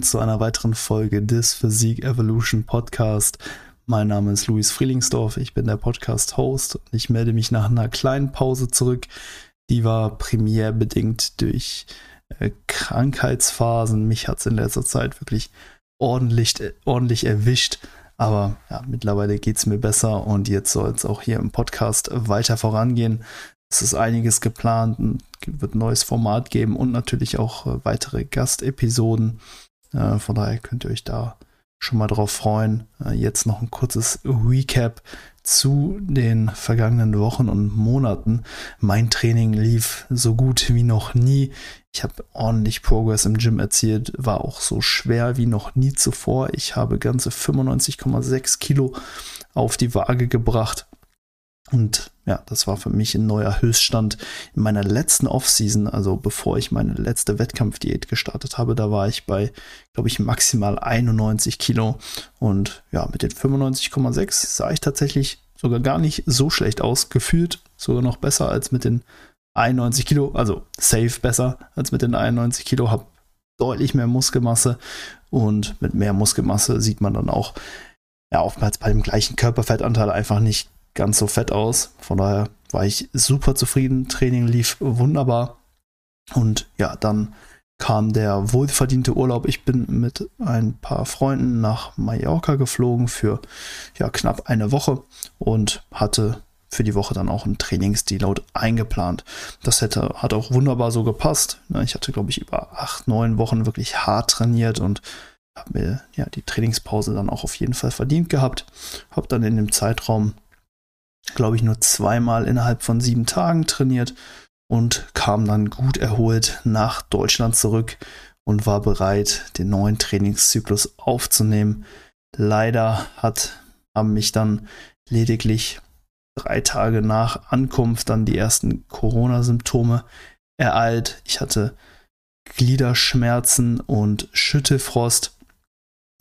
willkommen zu einer weiteren Folge des Physik Evolution Podcast. Mein Name ist Luis Frielingsdorf, ich bin der Podcast-Host und ich melde mich nach einer kleinen Pause zurück. Die war primär bedingt durch äh, Krankheitsphasen. Mich hat es in letzter Zeit wirklich ordentlich, ordentlich erwischt. Aber ja, mittlerweile geht es mir besser und jetzt soll es auch hier im Podcast weiter vorangehen. Es ist einiges geplant, wird ein neues Format geben und natürlich auch äh, weitere Gastepisoden. Äh, von daher könnt ihr euch da schon mal drauf freuen. Äh, jetzt noch ein kurzes Recap zu den vergangenen Wochen und Monaten. Mein Training lief so gut wie noch nie. Ich habe ordentlich Progress im Gym erzielt, war auch so schwer wie noch nie zuvor. Ich habe ganze 95,6 Kilo auf die Waage gebracht. Und ja, das war für mich ein neuer Höchststand. In meiner letzten Offseason, also bevor ich meine letzte Wettkampfdiät gestartet habe, da war ich bei, glaube ich, maximal 91 Kilo. Und ja, mit den 95,6 sah ich tatsächlich sogar gar nicht so schlecht aus. Gefühlt sogar noch besser als mit den 91 Kilo. Also safe besser als mit den 91 Kilo. Hab deutlich mehr Muskelmasse. Und mit mehr Muskelmasse sieht man dann auch, ja, oftmals bei dem gleichen Körperfettanteil einfach nicht ganz so fett aus. Von daher war ich super zufrieden. Training lief wunderbar. Und ja, dann kam der wohlverdiente Urlaub. Ich bin mit ein paar Freunden nach Mallorca geflogen für ja, knapp eine Woche und hatte für die Woche dann auch einen Trainingsdeload eingeplant. Das hätte, hat auch wunderbar so gepasst. Ich hatte, glaube ich, über acht, neun Wochen wirklich hart trainiert und habe mir ja, die Trainingspause dann auch auf jeden Fall verdient gehabt. Habe dann in dem Zeitraum glaube ich, nur zweimal innerhalb von sieben Tagen trainiert und kam dann gut erholt nach Deutschland zurück und war bereit, den neuen Trainingszyklus aufzunehmen. Leider hat, haben mich dann lediglich drei Tage nach Ankunft dann die ersten Corona-Symptome ereilt. Ich hatte Gliederschmerzen und Schüttelfrost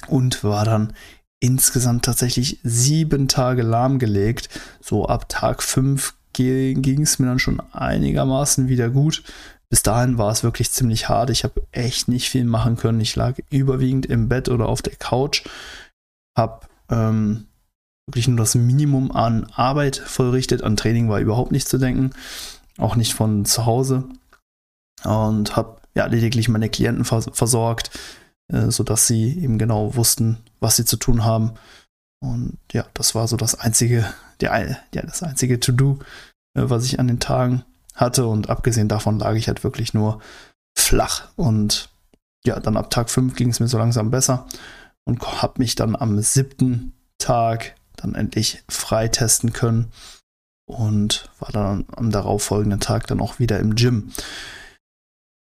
und war dann insgesamt tatsächlich sieben Tage lahmgelegt. So ab Tag fünf ging es mir dann schon einigermaßen wieder gut. Bis dahin war es wirklich ziemlich hart. Ich habe echt nicht viel machen können. Ich lag überwiegend im Bett oder auf der Couch, habe ähm, wirklich nur das Minimum an Arbeit vollrichtet. An Training war überhaupt nicht zu denken, auch nicht von zu Hause. Und habe ja lediglich meine Klienten vers versorgt, äh, sodass sie eben genau wussten, was sie zu tun haben. Und ja, das war so das einzige, der, ja, das einzige To-Do, äh, was ich an den Tagen hatte. Und abgesehen davon lag ich halt wirklich nur flach. Und ja, dann ab Tag 5 ging es mir so langsam besser und habe mich dann am siebten Tag dann endlich freitesten können und war dann am darauffolgenden Tag dann auch wieder im Gym.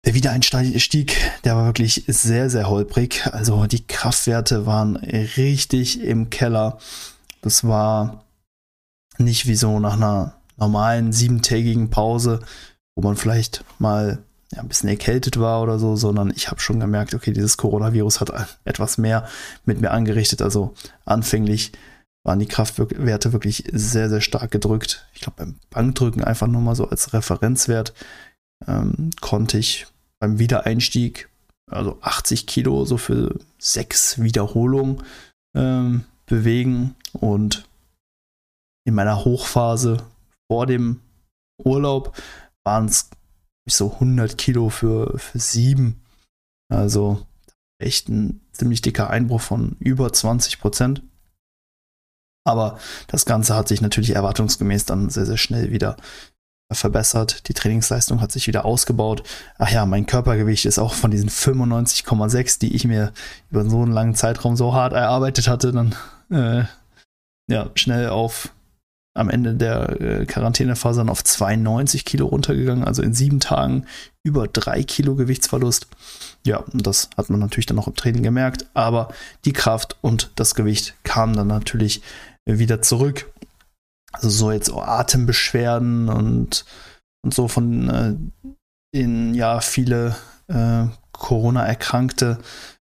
Der Wiedereinstieg, der war wirklich sehr, sehr holprig. Also die Kraftwerte waren richtig im Keller. Das war nicht wie so nach einer normalen siebentägigen Pause, wo man vielleicht mal ja, ein bisschen erkältet war oder so, sondern ich habe schon gemerkt, okay, dieses Coronavirus hat etwas mehr mit mir angerichtet. Also anfänglich waren die Kraftwerte wirklich sehr, sehr stark gedrückt. Ich glaube, beim Bankdrücken einfach nur mal so als Referenzwert ähm, konnte ich beim Wiedereinstieg, also 80 Kilo, so für sechs Wiederholungen ähm, bewegen. Und in meiner Hochphase vor dem Urlaub waren es so 100 Kilo für, für sieben. Also echt ein ziemlich dicker Einbruch von über 20 Prozent. Aber das Ganze hat sich natürlich erwartungsgemäß dann sehr, sehr schnell wieder verbessert. Die Trainingsleistung hat sich wieder ausgebaut. Ach ja, mein Körpergewicht ist auch von diesen 95,6, die ich mir über so einen langen Zeitraum so hart erarbeitet hatte, dann äh, ja, schnell auf am Ende der äh, Quarantänephase dann auf 92 Kilo runtergegangen, also in sieben Tagen über drei Kilo Gewichtsverlust. Ja, und das hat man natürlich dann auch im Training gemerkt, aber die Kraft und das Gewicht kamen dann natürlich wieder zurück also so jetzt Atembeschwerden und, und so von äh, denen ja viele äh, Corona-Erkrankte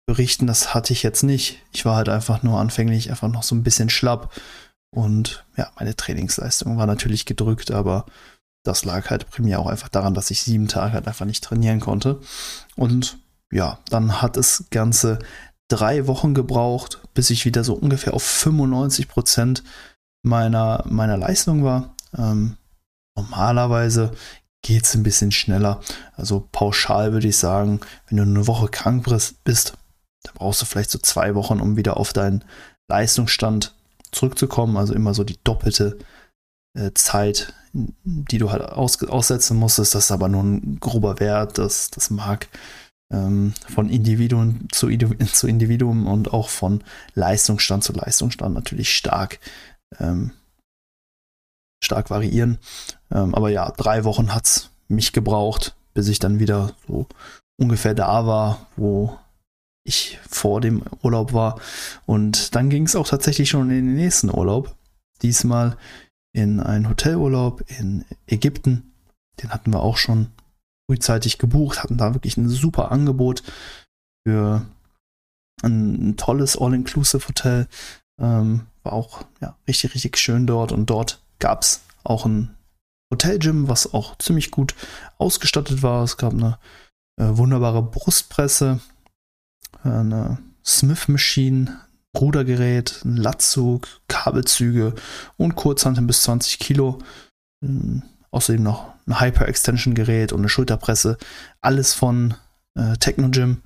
berichten, das hatte ich jetzt nicht. Ich war halt einfach nur anfänglich einfach noch so ein bisschen schlapp und ja, meine Trainingsleistung war natürlich gedrückt, aber das lag halt primär auch einfach daran, dass ich sieben Tage halt einfach nicht trainieren konnte. Und ja, dann hat das Ganze drei Wochen gebraucht, bis ich wieder so ungefähr auf 95 Prozent meiner, meiner Leistung war. Ähm, normalerweise geht es ein bisschen schneller. Also pauschal würde ich sagen, wenn du eine Woche krank bist, dann brauchst du vielleicht so zwei Wochen, um wieder auf deinen Leistungsstand zurückzukommen. Also immer so die doppelte äh, Zeit, die du halt aus, aussetzen musstest. Das ist aber nur ein grober Wert. Das, das mag ähm, von Individuum zu, zu, Individuum und auch von Leistungsstand zu Leistungsstand natürlich stark, ähm, stark variieren. Ähm, aber ja, drei Wochen hat es mich gebraucht, bis ich dann wieder so ungefähr da war, wo ich vor dem Urlaub war. Und dann ging es auch tatsächlich schon in den nächsten Urlaub. Diesmal in einen Hotelurlaub in Ägypten. Den hatten wir auch schon frühzeitig gebucht, hatten da wirklich ein super Angebot für ein tolles All-Inclusive-Hotel. Ähm, war auch ja, richtig, richtig schön dort und dort gab es auch ein Hotel-Gym, was auch ziemlich gut ausgestattet war. Es gab eine äh, wunderbare Brustpresse, eine Smith Machine, Rudergerät, ein Latzug, Kabelzüge und Kurzhanteln bis 20 Kilo. Ähm, außerdem noch ein Hyper-Extension-Gerät und eine Schulterpresse. Alles von äh, Technogym.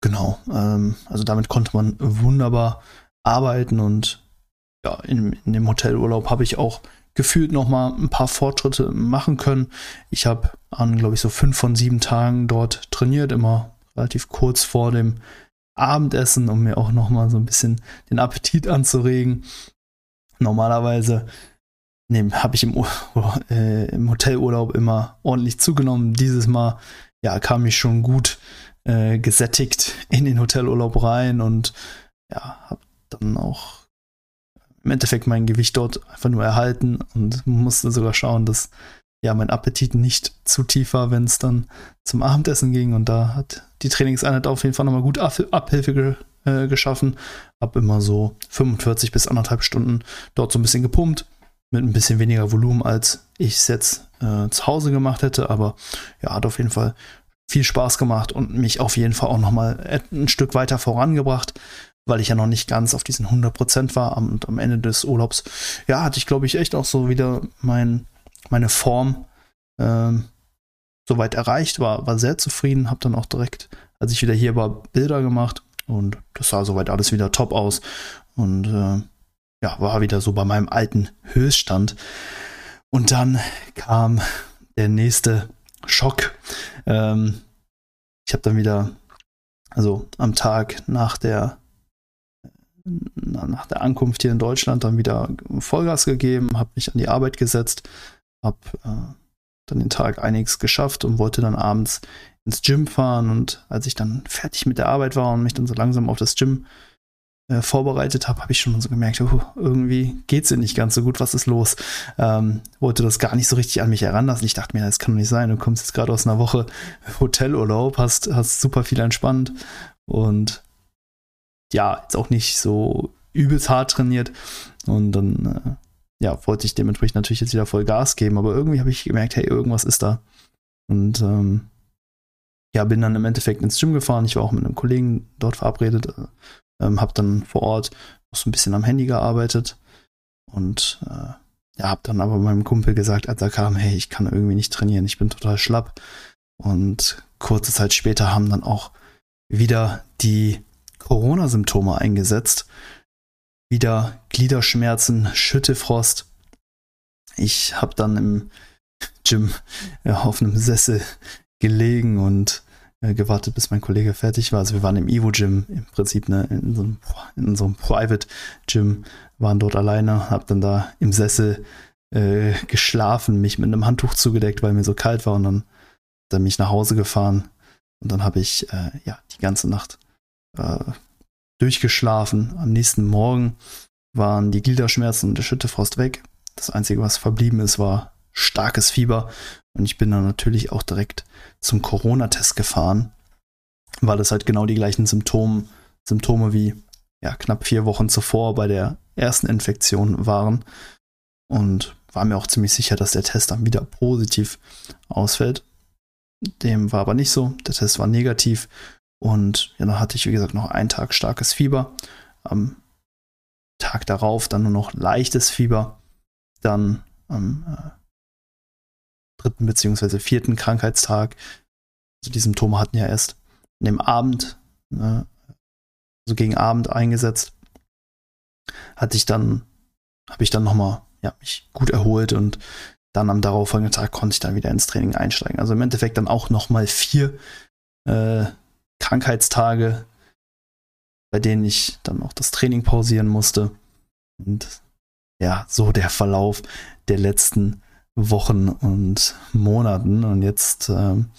Genau, ähm, also damit konnte man wunderbar arbeiten und ja, in, in dem Hotelurlaub habe ich auch gefühlt noch mal ein paar Fortschritte machen können. Ich habe an, glaube ich, so fünf von sieben Tagen dort trainiert, immer relativ kurz vor dem Abendessen, um mir auch noch mal so ein bisschen den Appetit anzuregen. Normalerweise habe ich im, äh, im, Hotelurlaub immer ordentlich zugenommen. Dieses Mal ja, kam ich schon gut äh, gesättigt in den Hotelurlaub rein und ja, habe dann auch im Endeffekt mein Gewicht dort einfach nur erhalten und musste sogar schauen, dass ja mein Appetit nicht zu tief war, wenn es dann zum Abendessen ging. Und da hat die Trainingseinheit auf jeden Fall nochmal gut Ab Abhilfe ge äh, geschaffen. Hab immer so 45 bis anderthalb Stunden dort so ein bisschen gepumpt. Mit ein bisschen weniger Volumen, als ich es jetzt äh, zu Hause gemacht hätte. Aber ja, hat auf jeden Fall viel Spaß gemacht und mich auf jeden Fall auch nochmal ein Stück weiter vorangebracht weil ich ja noch nicht ganz auf diesen 100% war am, am Ende des Urlaubs. Ja, hatte ich, glaube ich, echt auch so wieder mein, meine Form ähm, soweit erreicht, war, war sehr zufrieden, habe dann auch direkt, als ich wieder hier war, Bilder gemacht und das sah soweit alles wieder top aus und äh, ja, war wieder so bei meinem alten Höchststand. Und dann kam der nächste Schock. Ähm, ich habe dann wieder, also am Tag nach der nach der Ankunft hier in Deutschland dann wieder Vollgas gegeben, habe mich an die Arbeit gesetzt, habe äh, dann den Tag einiges geschafft und wollte dann abends ins Gym fahren. Und als ich dann fertig mit der Arbeit war und mich dann so langsam auf das Gym äh, vorbereitet habe, habe ich schon so gemerkt, oh, irgendwie es dir nicht ganz so gut, was ist los? Ähm, wollte das gar nicht so richtig an mich heranlassen. Ich dachte mir, das kann doch nicht sein. Du kommst jetzt gerade aus einer Woche Hotelurlaub, hast, hast super viel entspannt und ja, jetzt auch nicht so übelst hart trainiert. Und dann, äh, ja, wollte ich dementsprechend natürlich jetzt wieder voll Gas geben. Aber irgendwie habe ich gemerkt, hey, irgendwas ist da. Und ähm, ja, bin dann im Endeffekt ins Gym gefahren. Ich war auch mit einem Kollegen dort verabredet. Äh, ähm, habe dann vor Ort noch so ein bisschen am Handy gearbeitet. Und äh, ja, habe dann aber meinem Kumpel gesagt, als er kam, hey, ich kann irgendwie nicht trainieren, ich bin total schlapp. Und kurze Zeit später haben dann auch wieder die Corona-Symptome eingesetzt. Wieder Gliederschmerzen, Schüttefrost. Ich habe dann im Gym ja, auf einem Sessel gelegen und äh, gewartet, bis mein Kollege fertig war. Also wir waren im Evo-Gym, im Prinzip ne, in, so einem, in so einem Private-Gym, waren dort alleine, habe dann da im Sessel äh, geschlafen, mich mit einem Handtuch zugedeckt, weil mir so kalt war und dann dann mich nach Hause gefahren und dann habe ich äh, ja die ganze Nacht äh, durchgeschlafen. Am nächsten Morgen waren die Gliederschmerzen und der Schüttefrost weg. Das Einzige, was verblieben ist, war starkes Fieber. Und ich bin dann natürlich auch direkt zum Corona-Test gefahren, weil es halt genau die gleichen Symptome, Symptome wie ja, knapp vier Wochen zuvor bei der ersten Infektion waren. Und war mir auch ziemlich sicher, dass der Test dann wieder positiv ausfällt. dem war aber nicht so. Der Test war negativ. Und ja, dann hatte ich, wie gesagt, noch einen Tag starkes Fieber. Am Tag darauf dann nur noch leichtes Fieber. Dann am äh, dritten beziehungsweise vierten Krankheitstag. Also die Symptome hatten ja erst an dem Abend, ne, also gegen Abend eingesetzt. Hatte ich dann, habe ich dann nochmal ja, mich gut erholt und dann am darauffolgenden Tag konnte ich dann wieder ins Training einsteigen. Also im Endeffekt dann auch nochmal vier äh, Krankheitstage, bei denen ich dann auch das Training pausieren musste. Und ja, so der Verlauf der letzten Wochen und Monaten. Und jetzt ähm,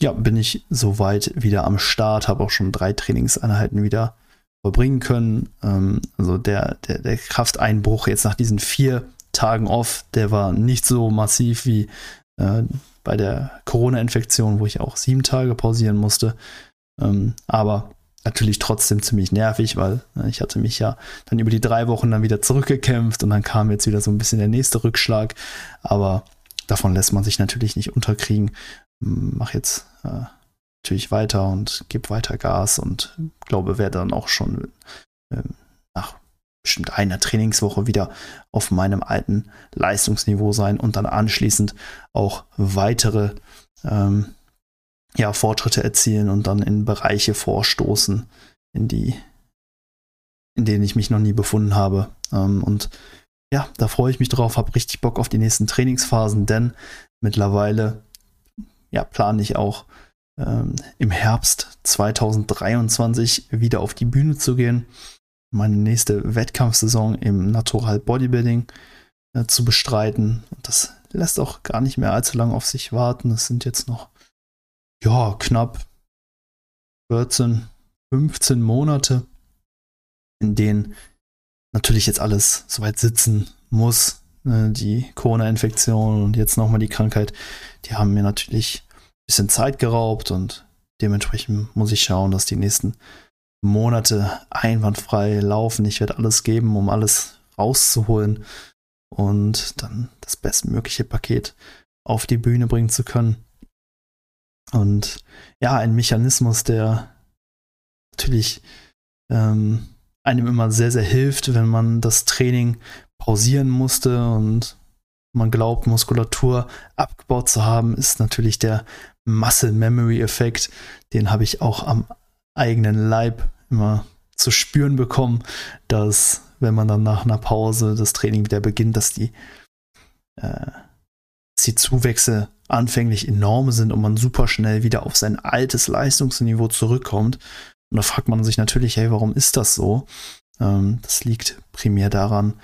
ja, bin ich soweit wieder am Start, habe auch schon drei Trainingseinheiten wieder vollbringen können. Ähm, also der, der, der Krafteinbruch jetzt nach diesen vier Tagen off, der war nicht so massiv wie äh, bei der Corona-Infektion, wo ich auch sieben Tage pausieren musste. Ähm, aber natürlich trotzdem ziemlich nervig, weil äh, ich hatte mich ja dann über die drei Wochen dann wieder zurückgekämpft und dann kam jetzt wieder so ein bisschen der nächste Rückschlag. Aber davon lässt man sich natürlich nicht unterkriegen. Mach jetzt äh, natürlich weiter und gebe weiter Gas und glaube, werde dann auch schon äh, nach bestimmt einer Trainingswoche wieder auf meinem alten Leistungsniveau sein und dann anschließend auch weitere ähm, ja, Fortschritte erzielen und dann in Bereiche vorstoßen, in die, in denen ich mich noch nie befunden habe. Ähm, und ja, da freue ich mich drauf, habe richtig Bock auf die nächsten Trainingsphasen, denn mittlerweile ja, plane ich auch ähm, im Herbst 2023 wieder auf die Bühne zu gehen meine nächste Wettkampfsaison im Natural Bodybuilding äh, zu bestreiten. Und das lässt auch gar nicht mehr allzu lange auf sich warten. Es sind jetzt noch, ja, knapp 14, 15 Monate, in denen natürlich jetzt alles soweit sitzen muss. Äh, die Corona-Infektion und jetzt nochmal die Krankheit, die haben mir natürlich ein bisschen Zeit geraubt und dementsprechend muss ich schauen, dass die nächsten Monate einwandfrei laufen. Ich werde alles geben, um alles rauszuholen und dann das bestmögliche Paket auf die Bühne bringen zu können. Und ja, ein Mechanismus, der natürlich ähm, einem immer sehr, sehr hilft, wenn man das Training pausieren musste und man glaubt, Muskulatur abgebaut zu haben, ist natürlich der Muscle Memory Effekt. Den habe ich auch am eigenen Leib immer zu spüren bekommen, dass wenn man dann nach einer Pause das Training wieder beginnt, dass die, äh, dass die Zuwächse anfänglich enorm sind und man super schnell wieder auf sein altes Leistungsniveau zurückkommt. Und da fragt man sich natürlich, hey, warum ist das so? Ähm, das liegt primär daran,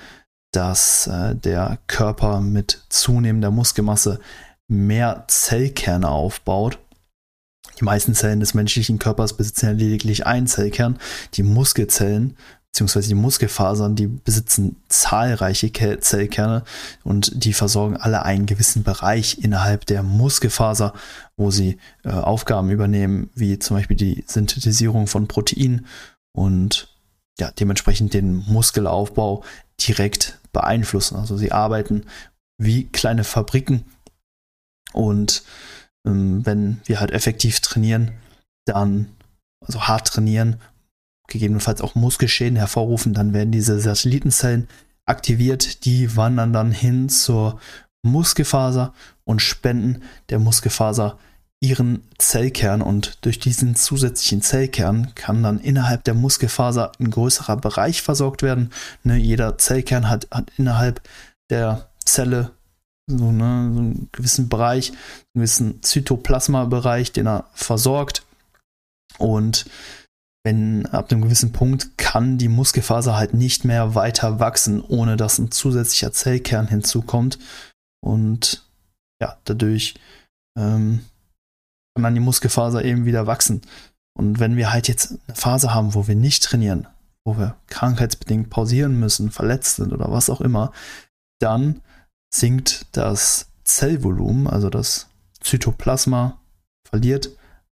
dass äh, der Körper mit zunehmender Muskelmasse mehr Zellkerne aufbaut die meisten Zellen des menschlichen Körpers besitzen ja lediglich einen Zellkern. Die Muskelzellen beziehungsweise die Muskelfasern, die besitzen zahlreiche Zellkerne und die versorgen alle einen gewissen Bereich innerhalb der Muskelfaser, wo sie äh, Aufgaben übernehmen, wie zum Beispiel die Synthetisierung von Proteinen und ja, dementsprechend den Muskelaufbau direkt beeinflussen. Also sie arbeiten wie kleine Fabriken und ähm, wenn wir halt effektiv trainieren, dann, also hart trainieren, gegebenenfalls auch Muskelschäden hervorrufen, dann werden diese Satellitenzellen aktiviert, die wandern dann hin zur Muskelfaser und spenden der Muskelfaser ihren Zellkern und durch diesen zusätzlichen Zellkern kann dann innerhalb der Muskelfaser ein größerer Bereich versorgt werden. Ne, jeder Zellkern hat, hat innerhalb der Zelle so, ne, so einen gewissen Bereich, einen gewissen Zytoplasma-Bereich, den er versorgt. Und wenn ab einem gewissen Punkt kann die Muskelfaser halt nicht mehr weiter wachsen, ohne dass ein zusätzlicher Zellkern hinzukommt. Und ja, dadurch ähm, kann dann die Muskelfaser eben wieder wachsen. Und wenn wir halt jetzt eine Phase haben, wo wir nicht trainieren, wo wir krankheitsbedingt pausieren müssen, verletzt sind oder was auch immer, dann sinkt das Zellvolumen, also das Zytoplasma verliert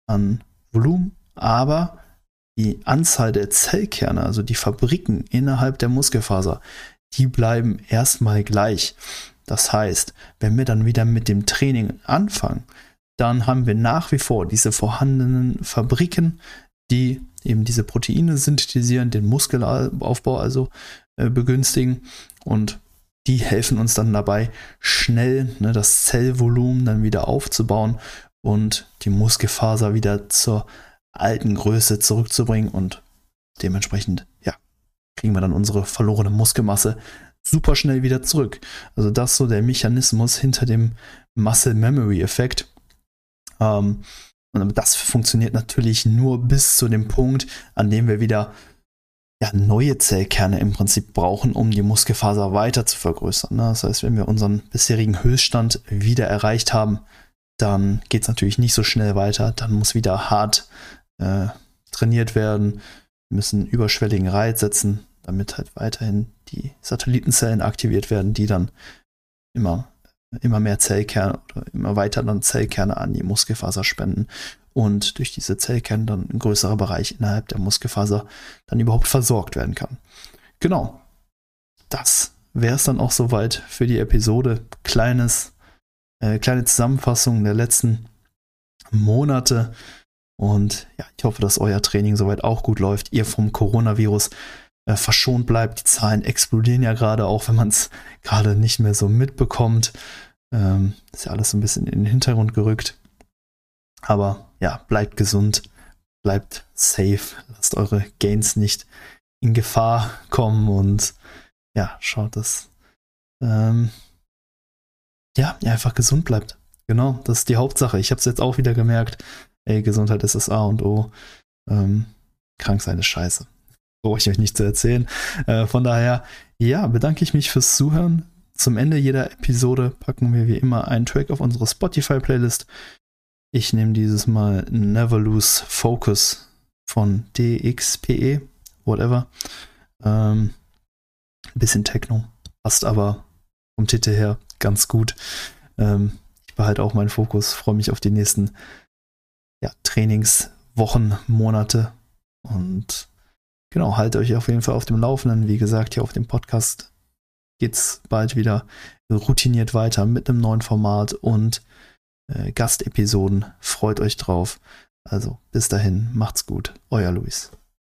an Volumen, aber die Anzahl der Zellkerne, also die Fabriken innerhalb der Muskelfaser, die bleiben erstmal gleich. Das heißt, wenn wir dann wieder mit dem Training anfangen, dann haben wir nach wie vor diese vorhandenen Fabriken, die eben diese Proteine synthetisieren, den Muskelaufbau also äh, begünstigen und die helfen uns dann dabei, schnell ne, das Zellvolumen dann wieder aufzubauen und die Muskelfaser wieder zur alten Größe zurückzubringen und dementsprechend, ja, kriegen wir dann unsere verlorene Muskelmasse super schnell wieder zurück. Also das ist so der Mechanismus hinter dem Muscle Memory Effekt. Ähm, und das funktioniert natürlich nur bis zu dem Punkt, an dem wir wieder ja, neue Zellkerne im Prinzip brauchen, um die Muskelfaser weiter zu vergrößern. Ne? Das heißt, wenn wir unseren bisherigen Höchststand wieder erreicht haben, dann geht es natürlich nicht so schnell weiter. Dann muss wieder hart äh, trainiert werden, wir müssen überschwelligen Reiz setzen, damit halt weiterhin die Satellitenzellen aktiviert werden, die dann immer, immer mehr Zellkerne oder immer weiter dann Zellkerne an die Muskelfaser spenden und durch diese Zellkerne dann ein größerer Bereich innerhalb der Muskelfaser dann überhaupt versorgt werden kann. Genau. Das wäre es dann auch soweit für die Episode. Kleines, äh, kleine Zusammenfassung der letzten Monate. Und ja, ich hoffe, dass euer Training soweit auch gut läuft. Ihr vom Coronavirus äh, verschont bleibt. Die Zahlen explodieren ja gerade, auch wenn man es gerade nicht mehr so mitbekommt. Ähm, ist ja alles so ein bisschen in den Hintergrund gerückt. Aber ja, bleibt gesund, bleibt safe, lasst eure Gains nicht in Gefahr kommen und ja, schaut, dass ähm, ja, ihr einfach gesund bleibt. Genau, das ist die Hauptsache. Ich habe es jetzt auch wieder gemerkt. Ey, Gesundheit ist das A und O. Ähm, krank sein ist scheiße. Brauche ich euch nicht zu erzählen. Äh, von daher, ja, bedanke ich mich fürs Zuhören. Zum Ende jeder Episode packen wir wie immer einen Track auf unsere Spotify-Playlist. Ich nehme dieses Mal Never Lose Focus von DXPE, whatever. Ähm, bisschen Techno, passt aber vom Titel her ganz gut. Ähm, ich behalte auch meinen Fokus, freue mich auf die nächsten ja, Trainingswochen, Monate und genau, haltet euch auf jeden Fall auf dem Laufenden. Wie gesagt, hier auf dem Podcast geht es bald wieder routiniert weiter mit einem neuen Format und äh, Gastepisoden. Freut euch drauf. Also bis dahin, macht's gut. Euer Luis.